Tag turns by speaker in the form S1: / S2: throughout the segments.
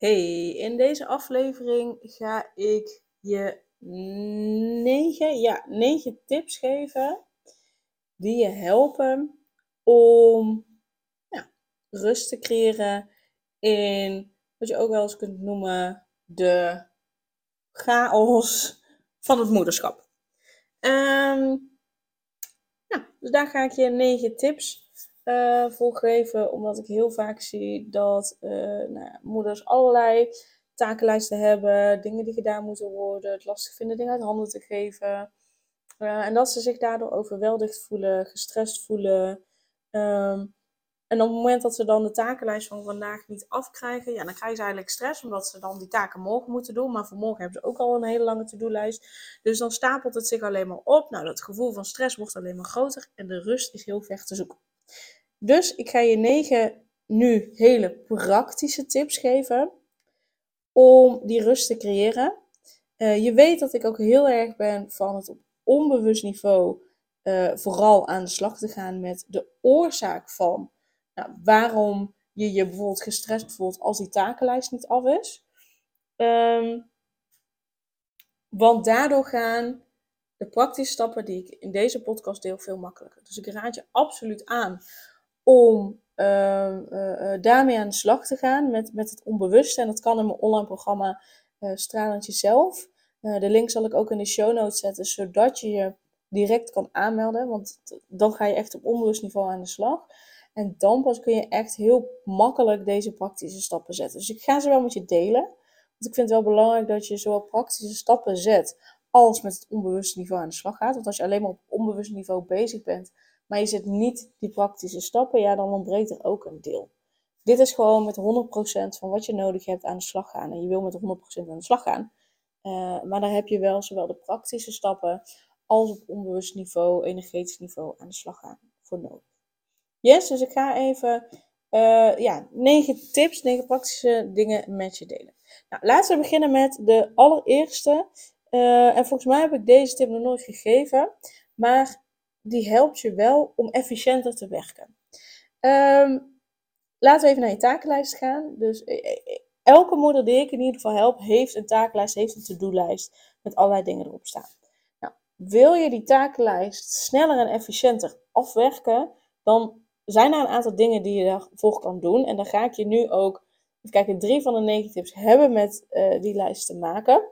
S1: Hey, in deze aflevering ga ik je negen, ja, negen tips geven die je helpen om ja, rust te creëren in wat je ook wel eens kunt noemen de chaos van het moederschap. Um, nou, dus daar ga ik je negen tips uh, voor geven, omdat ik heel vaak zie dat uh, nou, moeders allerlei takenlijsten hebben, dingen die gedaan moeten worden, het lastig vinden dingen uit handen te geven. Uh, en dat ze zich daardoor overweldigd voelen, gestrest voelen. Um, en op het moment dat ze dan de takenlijst van vandaag niet afkrijgen, ja, dan krijgen ze eigenlijk stress, omdat ze dan die taken morgen moeten doen. Maar voor morgen hebben ze ook al een hele lange to-do-lijst. Dus dan stapelt het zich alleen maar op. Nou, dat gevoel van stress wordt alleen maar groter en de rust is heel ver te zoeken. Dus ik ga je negen nu hele praktische tips geven om die rust te creëren. Uh, je weet dat ik ook heel erg ben van het op onbewust niveau uh, vooral aan de slag te gaan met de oorzaak van nou, waarom je je bijvoorbeeld gestrest voelt als die takenlijst niet af is. Um, want daardoor gaan de praktische stappen die ik in deze podcast deel veel makkelijker. Dus ik raad je absoluut aan om uh, uh, daarmee aan de slag te gaan met, met het onbewuste. En dat kan in mijn online programma uh, Stralend Jezelf. de link zal ik ook in de show notes zetten, zodat je je direct kan aanmelden. Want dan ga je echt op onbewust niveau aan de slag. En dan pas kun je echt heel makkelijk deze praktische stappen zetten. Dus ik ga ze wel met je delen. Want ik vind het wel belangrijk dat je zowel praktische stappen zet als met het onbewuste niveau aan de slag gaat. Want als je alleen maar op onbewust niveau bezig bent, maar je zet niet die praktische stappen, ja, dan ontbreekt er ook een deel. Dit is gewoon met 100% van wat je nodig hebt aan de slag gaan. En je wil met 100% aan de slag gaan. Uh, maar daar heb je wel zowel de praktische stappen als op onbewust niveau, energetisch niveau aan de slag gaan voor nodig. Yes, dus ik ga even uh, ja, negen tips, negen praktische dingen met je delen. Nou, laten we beginnen met de allereerste. Uh, en volgens mij heb ik deze tip nog nooit gegeven. Maar die helpt je wel om efficiënter te werken. Um, laten we even naar je takenlijst gaan. Dus eh, eh, elke moeder die ik in ieder geval help, heeft een takenlijst, heeft een to-do-lijst met allerlei dingen erop staan. Nou, wil je die takenlijst sneller en efficiënter afwerken, dan zijn er een aantal dingen die je daarvoor kan doen. En dan ga ik je nu ook, even kijken, drie van de negen tips hebben met uh, die lijst te maken.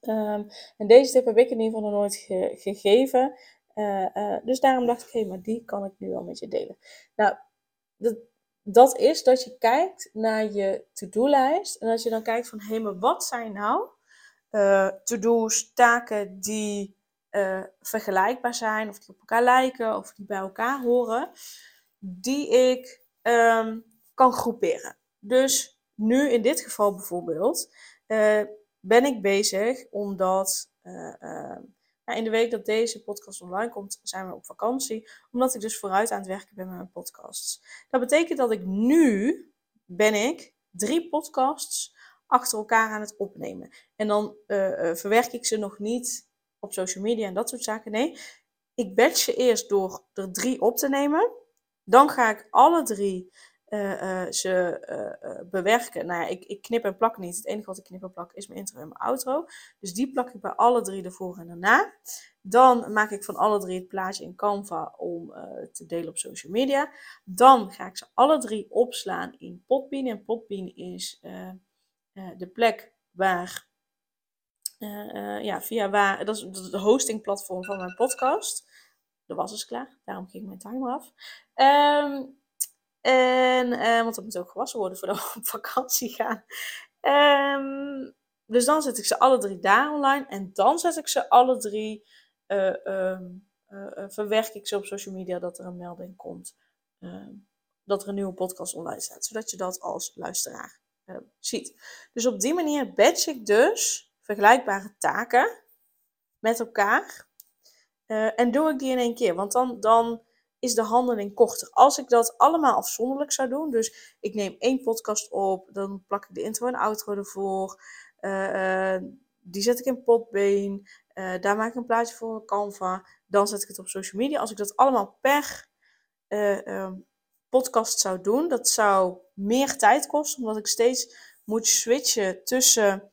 S1: Um, en deze tip heb ik in ieder geval nog nooit ge gegeven. Uh, uh, dus daarom dacht ik, hé, hey, maar die kan ik nu wel met je delen. Nou, dat, dat is dat je kijkt naar je to-do-lijst. En als je dan kijkt van, hé, hey, maar wat zijn nou uh, to-do's, taken die vergelijkbaar zijn, of die op elkaar lijken, of die bij elkaar horen, die ik um, kan groeperen. Dus nu in dit geval bijvoorbeeld, ben ik bezig omdat in de week dat deze podcast online komt, zijn we op vakantie. Omdat ik dus vooruit aan het werken ben met mijn podcasts. Dat betekent dat ik nu ben ik drie podcasts achter elkaar aan het opnemen. En dan uh, verwerk ik ze nog niet op social media en dat soort zaken. Nee, ik batch ze eerst door er drie op te nemen. Dan ga ik alle drie ze uh, bewerken. Nou ja, ik, ik, knip en plak niet. Het enige wat ik knip en plak is mijn intro en mijn outro. Dus die plak ik bij alle drie ervoor en daarna. Dan maak ik van alle drie het plaatje in Canva om te delen op social media. Dan ga ik ze alle drie opslaan in Podbean. En Podbean is de plek waar, ja, via waar, dat is het hostingplatform van mijn podcast. De was is klaar, daarom ging mijn timer af. Um, en, uh, want dat moet ook gewassen worden voordat we op vakantie gaan. Um, dus dan zet ik ze alle drie daar online. En dan zet ik ze alle drie, uh, um, uh, verwerk ik ze op social media dat er een melding komt. Ehm, dat er een nieuwe podcast online staat. Zodat je dat als luisteraar ziet. Dus op die manier batch ik dus vergelijkbare taken met elkaar. En doe ik die in één keer. Want dan, dan is de handeling korter. Als ik dat allemaal afzonderlijk zou doen, dus ik neem één podcast op, dan plak ik de intro en outro ervoor, uh, die zet ik in Popbeen, uh, daar maak ik een plaatje voor Canva, dan zet ik het op social media. Als ik dat allemaal per um, podcast zou doen, dat zou meer tijd kosten, omdat ik steeds moet switchen tussen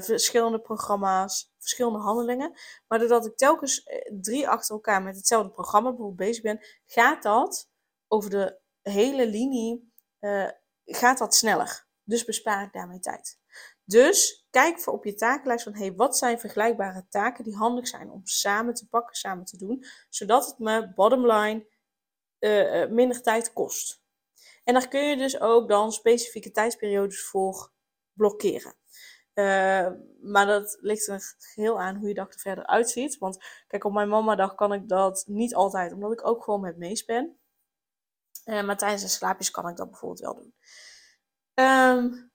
S1: verschillende programma's, verschillende handelingen. Maar doordat ik telkens eh, drie achter elkaar met hetzelfde programma bijvoorbeeld bezig ben, gaat dat over de hele linie uh, gaat dat sneller. Dus bespaar ik daarmee tijd. Dus kijk voor op je takenlijst van hey, wat zijn vergelijkbare taken die handig zijn om samen te pakken, samen te doen, zodat het me bottom line uh, minder tijd kost. En daar kun je dus ook dan specifieke tijdsperiodes voor blokkeren. Uh, maar dat ligt er heel aan hoe je dag er verder uitziet. Want kijk, op mijn mama-dag kan ik dat niet altijd, omdat ik ook gewoon met mees ben. Uh, maar tijdens de slaapjes kan ik dat bijvoorbeeld wel doen. Um,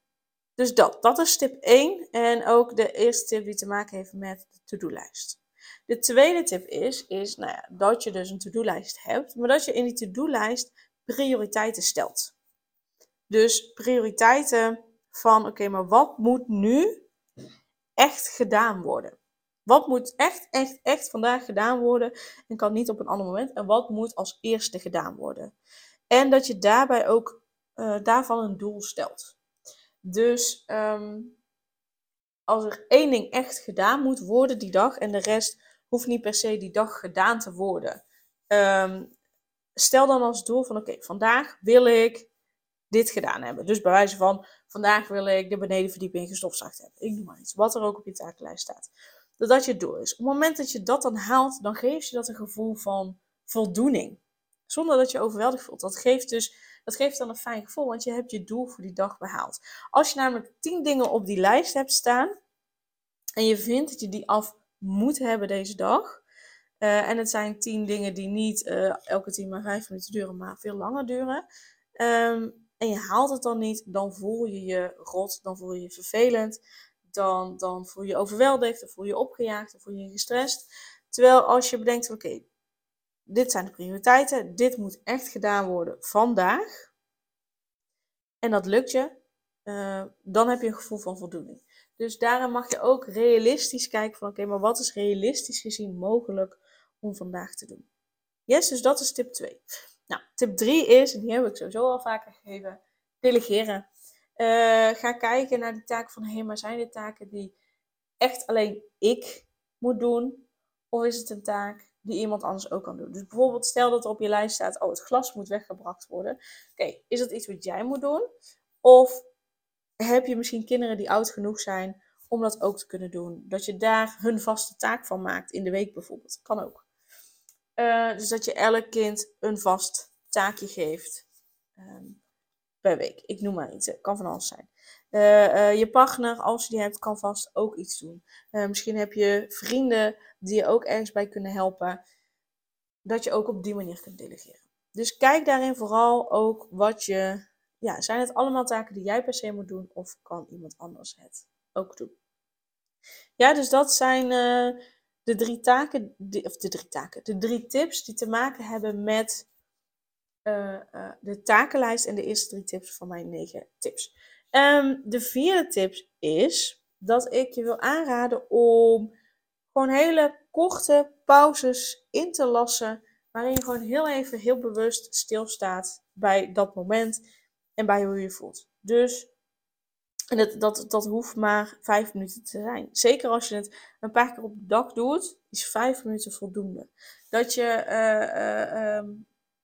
S1: dus dat, dat is tip 1. En ook de eerste tip die te maken heeft met de to-do-lijst. De tweede tip is, is nou ja, dat je dus een to-do-lijst hebt, maar dat je in die to-do-lijst prioriteiten stelt. Dus prioriteiten van oké, maar wat moet nu echt gedaan worden? Wat moet echt, echt, echt vandaag gedaan worden en kan niet op een ander moment? En wat moet als eerste gedaan worden? En dat je daarbij ook uh, daarvan een doel stelt. Dus um, als er één ding echt gedaan moet worden die dag en de rest hoeft niet per se die dag gedaan te worden. Um, stel dan als doel van oké, vandaag wil ik dit gedaan hebben. Dus bij wijze van, vandaag wil ik de benedenverdieping gestofzaagd hebben. Ik noem maar iets, wat er ook op je takenlijst staat. Dat dat je doel is. Op het moment dat je dat dan haalt, dan geeft je dat een gevoel van voldoening. Zonder dat je overweldigd voelt. Dat geeft dus, dat geeft dan een fijn gevoel, want je hebt je doel voor die dag behaald. Als je namelijk tien dingen op die lijst hebt staan, en je vindt dat je die af moet hebben deze dag, uh, en het zijn tien dingen die niet uh, elke tien maar vijf minuten duren, maar veel langer duren. Um, en je haalt het dan niet, dan voel je je rot, dan voel je je vervelend, dan, dan voel je je overweldigd, dan voel je je opgejaagd, dan voel je je gestrest. Terwijl als je bedenkt, oké, dit zijn de prioriteiten, dit moet echt gedaan worden vandaag, en dat lukt je, uh, dan heb je een gevoel van voldoening. Dus daarin mag je ook realistisch kijken van, oké, maar wat is realistisch gezien mogelijk om vandaag te doen? Yes, dus dat is tip 2. Tip 3 is, en die heb ik sowieso al vaker gegeven, delegeren. Uh, ga kijken naar de taken van, hé, maar zijn dit taken die echt alleen ik moet doen? Of is het een taak die iemand anders ook kan doen? Dus bijvoorbeeld, stel dat er op je lijst staat, oh, het glas moet weggebracht worden. Oké, is dat iets wat jij moet doen? Of heb je misschien kinderen die oud genoeg zijn om dat ook te kunnen doen? Dat je daar hun vaste taak van maakt in de week bijvoorbeeld. Kan ook. Uh, dus dat je elk kind een vast taakje geeft um, per week. Ik noem maar iets. Het kan van alles zijn. Uh, uh, je partner, als je die hebt, kan vast ook iets doen. misschien heb je vrienden die je ook ergens bij kunnen helpen. Dat je ook op die manier kunt delegeren. Dus kijk daarin vooral ook wat je. Ja, zijn het allemaal taken die jij per se moet doen? Of kan iemand anders het ook doen? Ja, dus dat zijn de drie taken, of de drie taken, de drie tips die te maken hebben met uh, de takenlijst en de eerste drie tips van mijn negen tips. Um, de vierde tip is dat ik je wil aanraden om gewoon hele korte pauzes in te lassen, waarin je gewoon heel even heel bewust stilstaat bij dat moment en bij hoe je je voelt. Dus dat, dat, dat hoeft maar vijf minuten te zijn. Zeker als je het een paar keer op de dag doet, is vijf minuten voldoende. Dat je uh,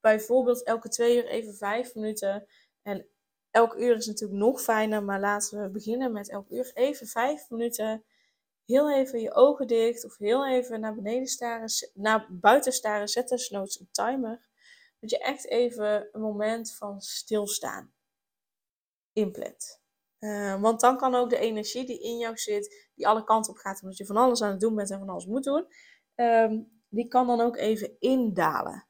S1: bijvoorbeeld elke twee uur even vijf minuten. En elk uur is natuurlijk nog fijner, maar laten we beginnen met elk uur even vijf minuten. Heel even je ogen dicht of heel even naar beneden staren, naar buiten staren. Zet desnoods een timer. Dat je echt even een moment van stilstaan inplant. Uh, want dan kan ook de energie die in jou zit, die alle kanten op gaat, omdat je van alles aan het doen bent en van alles moet doen, um, die kan dan ook even indalen.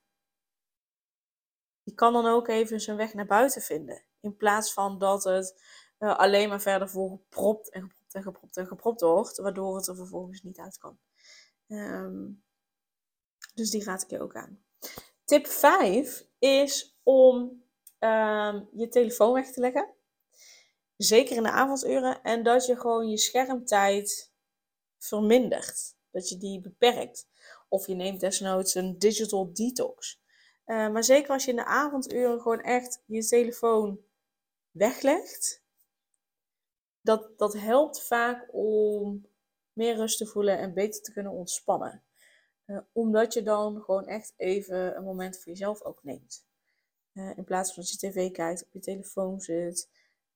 S1: Die kan dan ook even zijn weg naar buiten vinden. In plaats van dat het uh, alleen maar verder vol gepropt en gepropt en gepropt en gepropt wordt, waardoor het er vervolgens niet uit kan. Ehm, dus die raad ik je ook aan. Tip 5 is om ehm, je telefoon weg te leggen. Zeker in de avonduren. En dat je gewoon je schermtijd vermindert. Dat je die beperkt. Of je neemt desnoods een digital detox. Uh, maar zeker als je in de avonduren gewoon echt je telefoon weglegt. Dat, dat helpt vaak om meer rust te voelen en beter te kunnen ontspannen. Uh, omdat je dan gewoon echt even een moment voor jezelf ook neemt. Uh, in plaats van dat je tv kijkt, op je telefoon zit.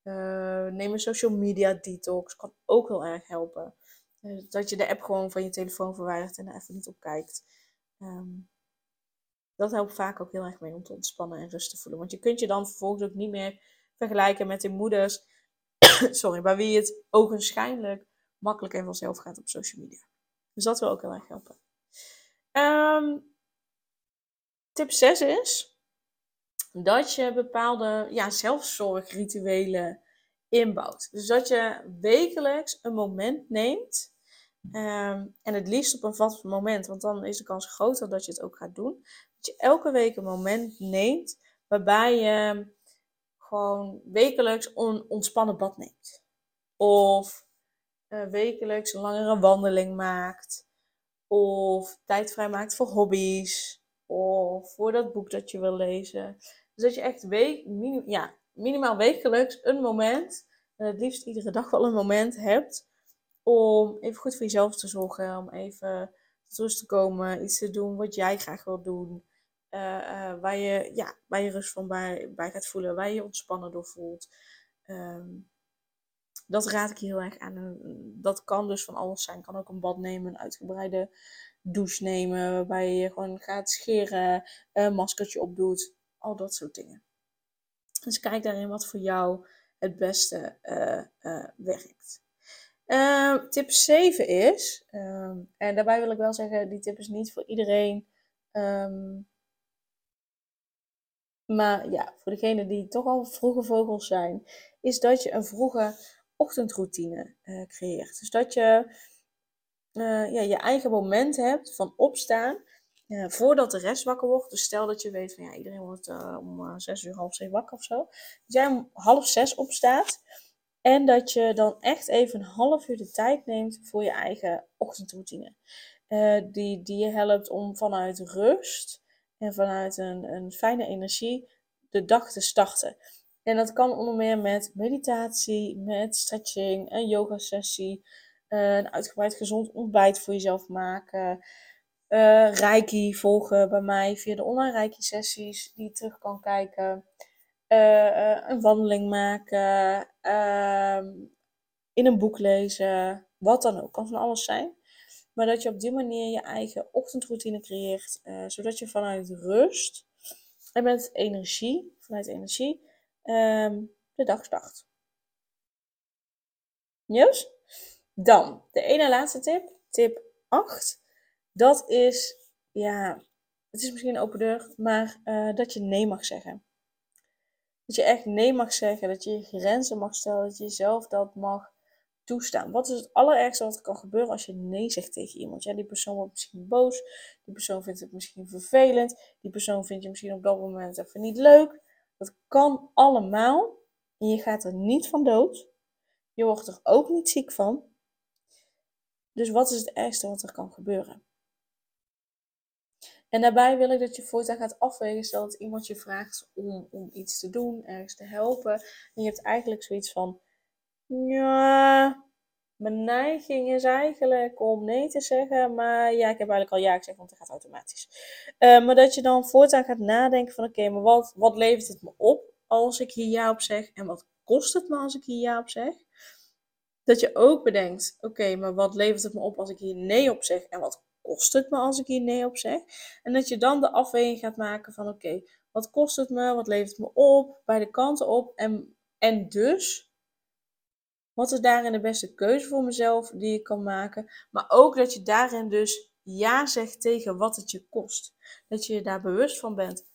S1: Neem een social media detox, kan ook heel erg helpen. dat je de app gewoon van je telefoon verwijdert en er even niet op kijkt. Um, dat helpt vaak ook heel erg mee om te ontspannen en rust te voelen. Want je kunt je dan vervolgens ook niet meer vergelijken met de moeders, sorry, bij wie het ogenschijnlijk makkelijk en vanzelf gaat op social media. Dus dat wil ook heel erg helpen. Um, tip 6 is dat je bepaalde ja, zelfzorgrituelen inbouwt. Dus dat je wekelijks een moment neemt. Um, en het liefst op een vast moment, want dan is de kans groter dat je het ook gaat doen. Dat je elke week een moment neemt waarbij je gewoon wekelijks een ontspannen bad neemt. Of uh, wekelijks een langere wandeling maakt. Of tijd vrij maakt voor hobby's. Of voor dat boek dat je wil lezen. Dus dat je echt week, ja, minimaal wekelijks een moment, en het liefst iedere dag wel een moment hebt. Om even goed voor jezelf te zorgen. Om even tot rust te komen. Iets te doen wat jij graag wil doen. Uh, uh, waar, je, ja, waar je rust van bij, bij gaat voelen. Waar je je ontspannen door voelt. Um, dat raad ik je heel erg aan. dat kan dus van alles zijn. Kan ook een bad nemen, een uitgebreide douche nemen, waarbij je gewoon gaat scheren, een maskertje opdoet, al dat soort dingen. Dus kijk daarin wat voor jou het beste uh, werkt. Uh, tip 7 is, ehm, en daarbij wil ik wel zeggen, die tip is niet voor iedereen. Um, maar ja, voor degenen die toch al vroege vogels zijn, is dat je een vroege ochtendroutine uh, creëert. Dus dat je uh, ja, je eigen moment hebt van opstaan uh, voordat de rest wakker wordt. Dus stel dat je weet van ja, iedereen wordt om zes uur, half wakker of zo. Jij om half zes opstaat. En dat je dan echt even een half uur de tijd neemt voor je eigen ochtendroutine. die, die je helpt om vanuit rust en vanuit een, een fijne energie de dag te starten. En dat kan onder meer met meditatie, met stretching, een yoga sessie, eh, een uitgebreid gezond ontbijt voor jezelf maken. Uh, reiki volgen bij mij via de online reiki sessies die je terug kan kijken. Uh, een wandeling maken. Ehm, in een boek lezen. Wat dan ook. Kan van alles zijn. Maar dat je op die manier je eigen ochtendroutine creëert. zodat je vanuit rust en met energie, vanuit energie, um, de dag start. Yes? Dan, de ene laatste tip, tip 8. Dat is, ja, het is misschien een open deur, maar dat je nee mag zeggen. Dat je echt nee mag zeggen, dat je je grenzen mag stellen, dat je jezelf dat mag toestaan. Wat is het allerergste wat er kan gebeuren als je nee zegt tegen iemand? Ja, die persoon wordt misschien boos, die persoon vindt het misschien vervelend, die persoon vindt je misschien op dat moment even niet leuk. Dat kan allemaal. En je gaat er niet van dood. Je wordt er ook niet ziek van. Dus wat is het ergste wat er kan gebeuren? En daarbij wil ik dat je voortaan gaat afwegen. Stel dat iemand je vraagt om, om iets te doen, ergens te helpen. En je hebt eigenlijk zoiets van: Ja, mijn neiging is eigenlijk om nee te zeggen. Maar ja, ik heb eigenlijk al ja gezegd, want dat gaat automatisch. Uh, maar dat je dan voortaan gaat nadenken van oké, maar wat, wat levert het me op als ik hier ja op zeg? En wat kost het me als ik hier ja op zeg? Dat je ook bedenkt, oké, maar wat levert het me op als ik hier nee op zeg? En wat kost het me als ik hier nee op zeg? En dat je dan de afweging gaat maken van oké, wat kost het me? Wat levert het me op? Beide kanten op. En, en dus wat is daarin de beste keuze voor mezelf die je kan maken? Maar ook dat je daarin dus ja zegt tegen wat het je kost. Dat je je daar bewust van bent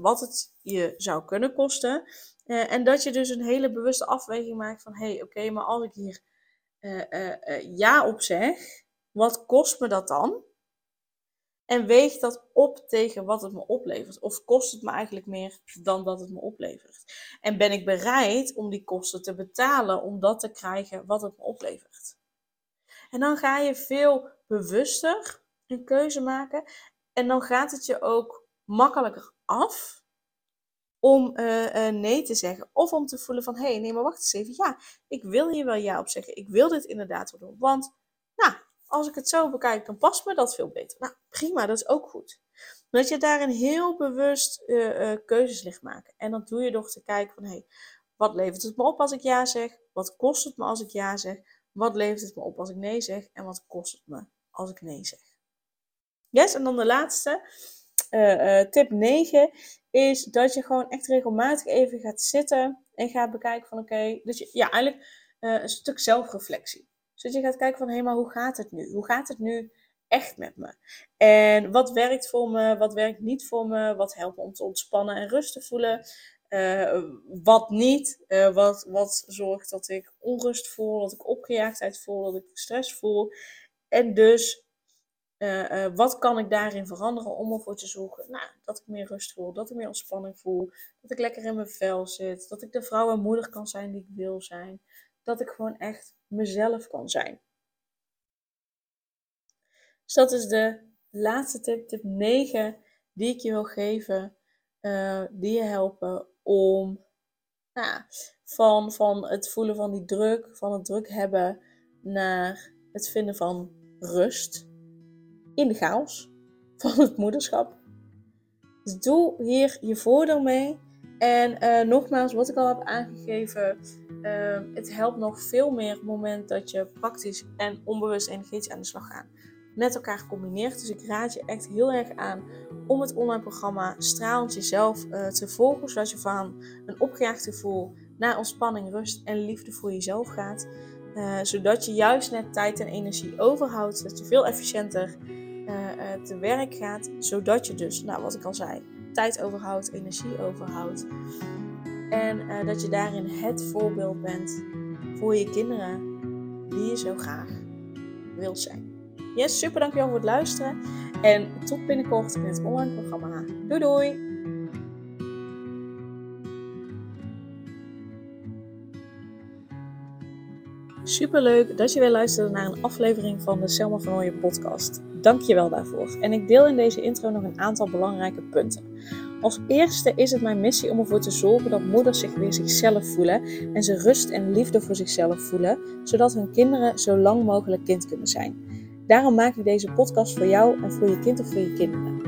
S1: wat het je zou kunnen kosten. en dat je dus een hele bewuste afweging maakt van, hé, hey, oké, maar als ik hier ja op zeg, wat kost me dat dan? En weeg dat op tegen wat het me oplevert. Of kost het me eigenlijk meer dan dat het me oplevert? En ben ik bereid om die kosten te betalen om dat te krijgen wat het me oplevert? En dan ga je veel bewuster een keuze maken. En dan gaat het je ook makkelijker af om uh, nee te zeggen. Of om te voelen van, hé, hey, nee, maar wacht eens even. Ja, ik wil hier wel ja op zeggen. Ik wil dit inderdaad wel doen. Want, als ik het zo bekijk, dan past me dat veel beter. Nou, prima, dat is ook goed. Dat je daarin heel bewust uh, uh, keuzes ligt maken. En dat doe je door te kijken van, hé, hey, wat levert het me op als ik ja zeg? Wat kost het me als ik ja zeg? Wat levert het me op als ik nee zeg? En wat kost het me als ik nee zeg? Yes, en dan de laatste, uh, tip 9, is dat je gewoon echt regelmatig even gaat zitten en gaat bekijken van, oké, dus je, ja, eigenlijk een stuk zelfreflectie. Dus je gaat kijken van, hé, maar hoe gaat het nu? Hoe gaat het nu echt met me? En wat werkt voor me? Wat werkt niet voor me? Wat helpt me om te ontspannen en rust te voelen? Uh, wat niet? Uh, wat, wat zorgt dat ik onrust voel, dat ik opgejaagdheid voel, dat ik stress voel? En dus, uh, wat kan ik daarin veranderen om ervoor te zorgen nou, dat ik meer rust voel, dat ik meer ontspanning voel, dat ik lekker in mijn vel zit, dat ik de vrouw en moeder kan zijn die ik wil zijn, dat ik gewoon echt mezelf kan zijn. Dus dat is de laatste tip, tip 9, die ik je wil geven, uh, die je helpen om nou, van, van het voelen van die druk, van het druk hebben, naar het vinden van rust in de chaos van het moederschap. Dus doe hier je voordeel mee. En uh, nogmaals, wat ik al heb aangegeven, uh, het helpt nog veel meer op het moment dat je praktisch en onbewust energetisch aan de slag gaat. Met elkaar gecombineerd. Dus ik raad je echt heel erg aan om het online programma Stralend Jezelf uh, te volgen. Zodat je van een opgejaagd gevoel naar ontspanning, rust en liefde voor jezelf gaat. Uh, zodat je juist net tijd en energie overhoudt. Zodat je veel efficiënter uh, te werk gaat. Zodat je dus, nou wat ik al zei, tijd overhoudt, energie overhoudt. En uh, dat je daarin het voorbeeld bent voor je kinderen die je zo graag wilt zijn. Yes, super dankjewel voor het luisteren. En tot binnenkort in het online programma. Doei doei! Super leuk dat je weer luisterde naar een aflevering van de Selma van Ooyen podcast. Dank je wel daarvoor. En ik deel in deze intro nog een aantal belangrijke punten. Als eerste is het mijn missie om ervoor te zorgen dat moeders zich weer zichzelf voelen en ze rust en liefde voor zichzelf voelen, zodat hun kinderen zo lang mogelijk kind kunnen zijn. Daarom maak ik deze podcast voor jou en voor je kind of voor je kinderen.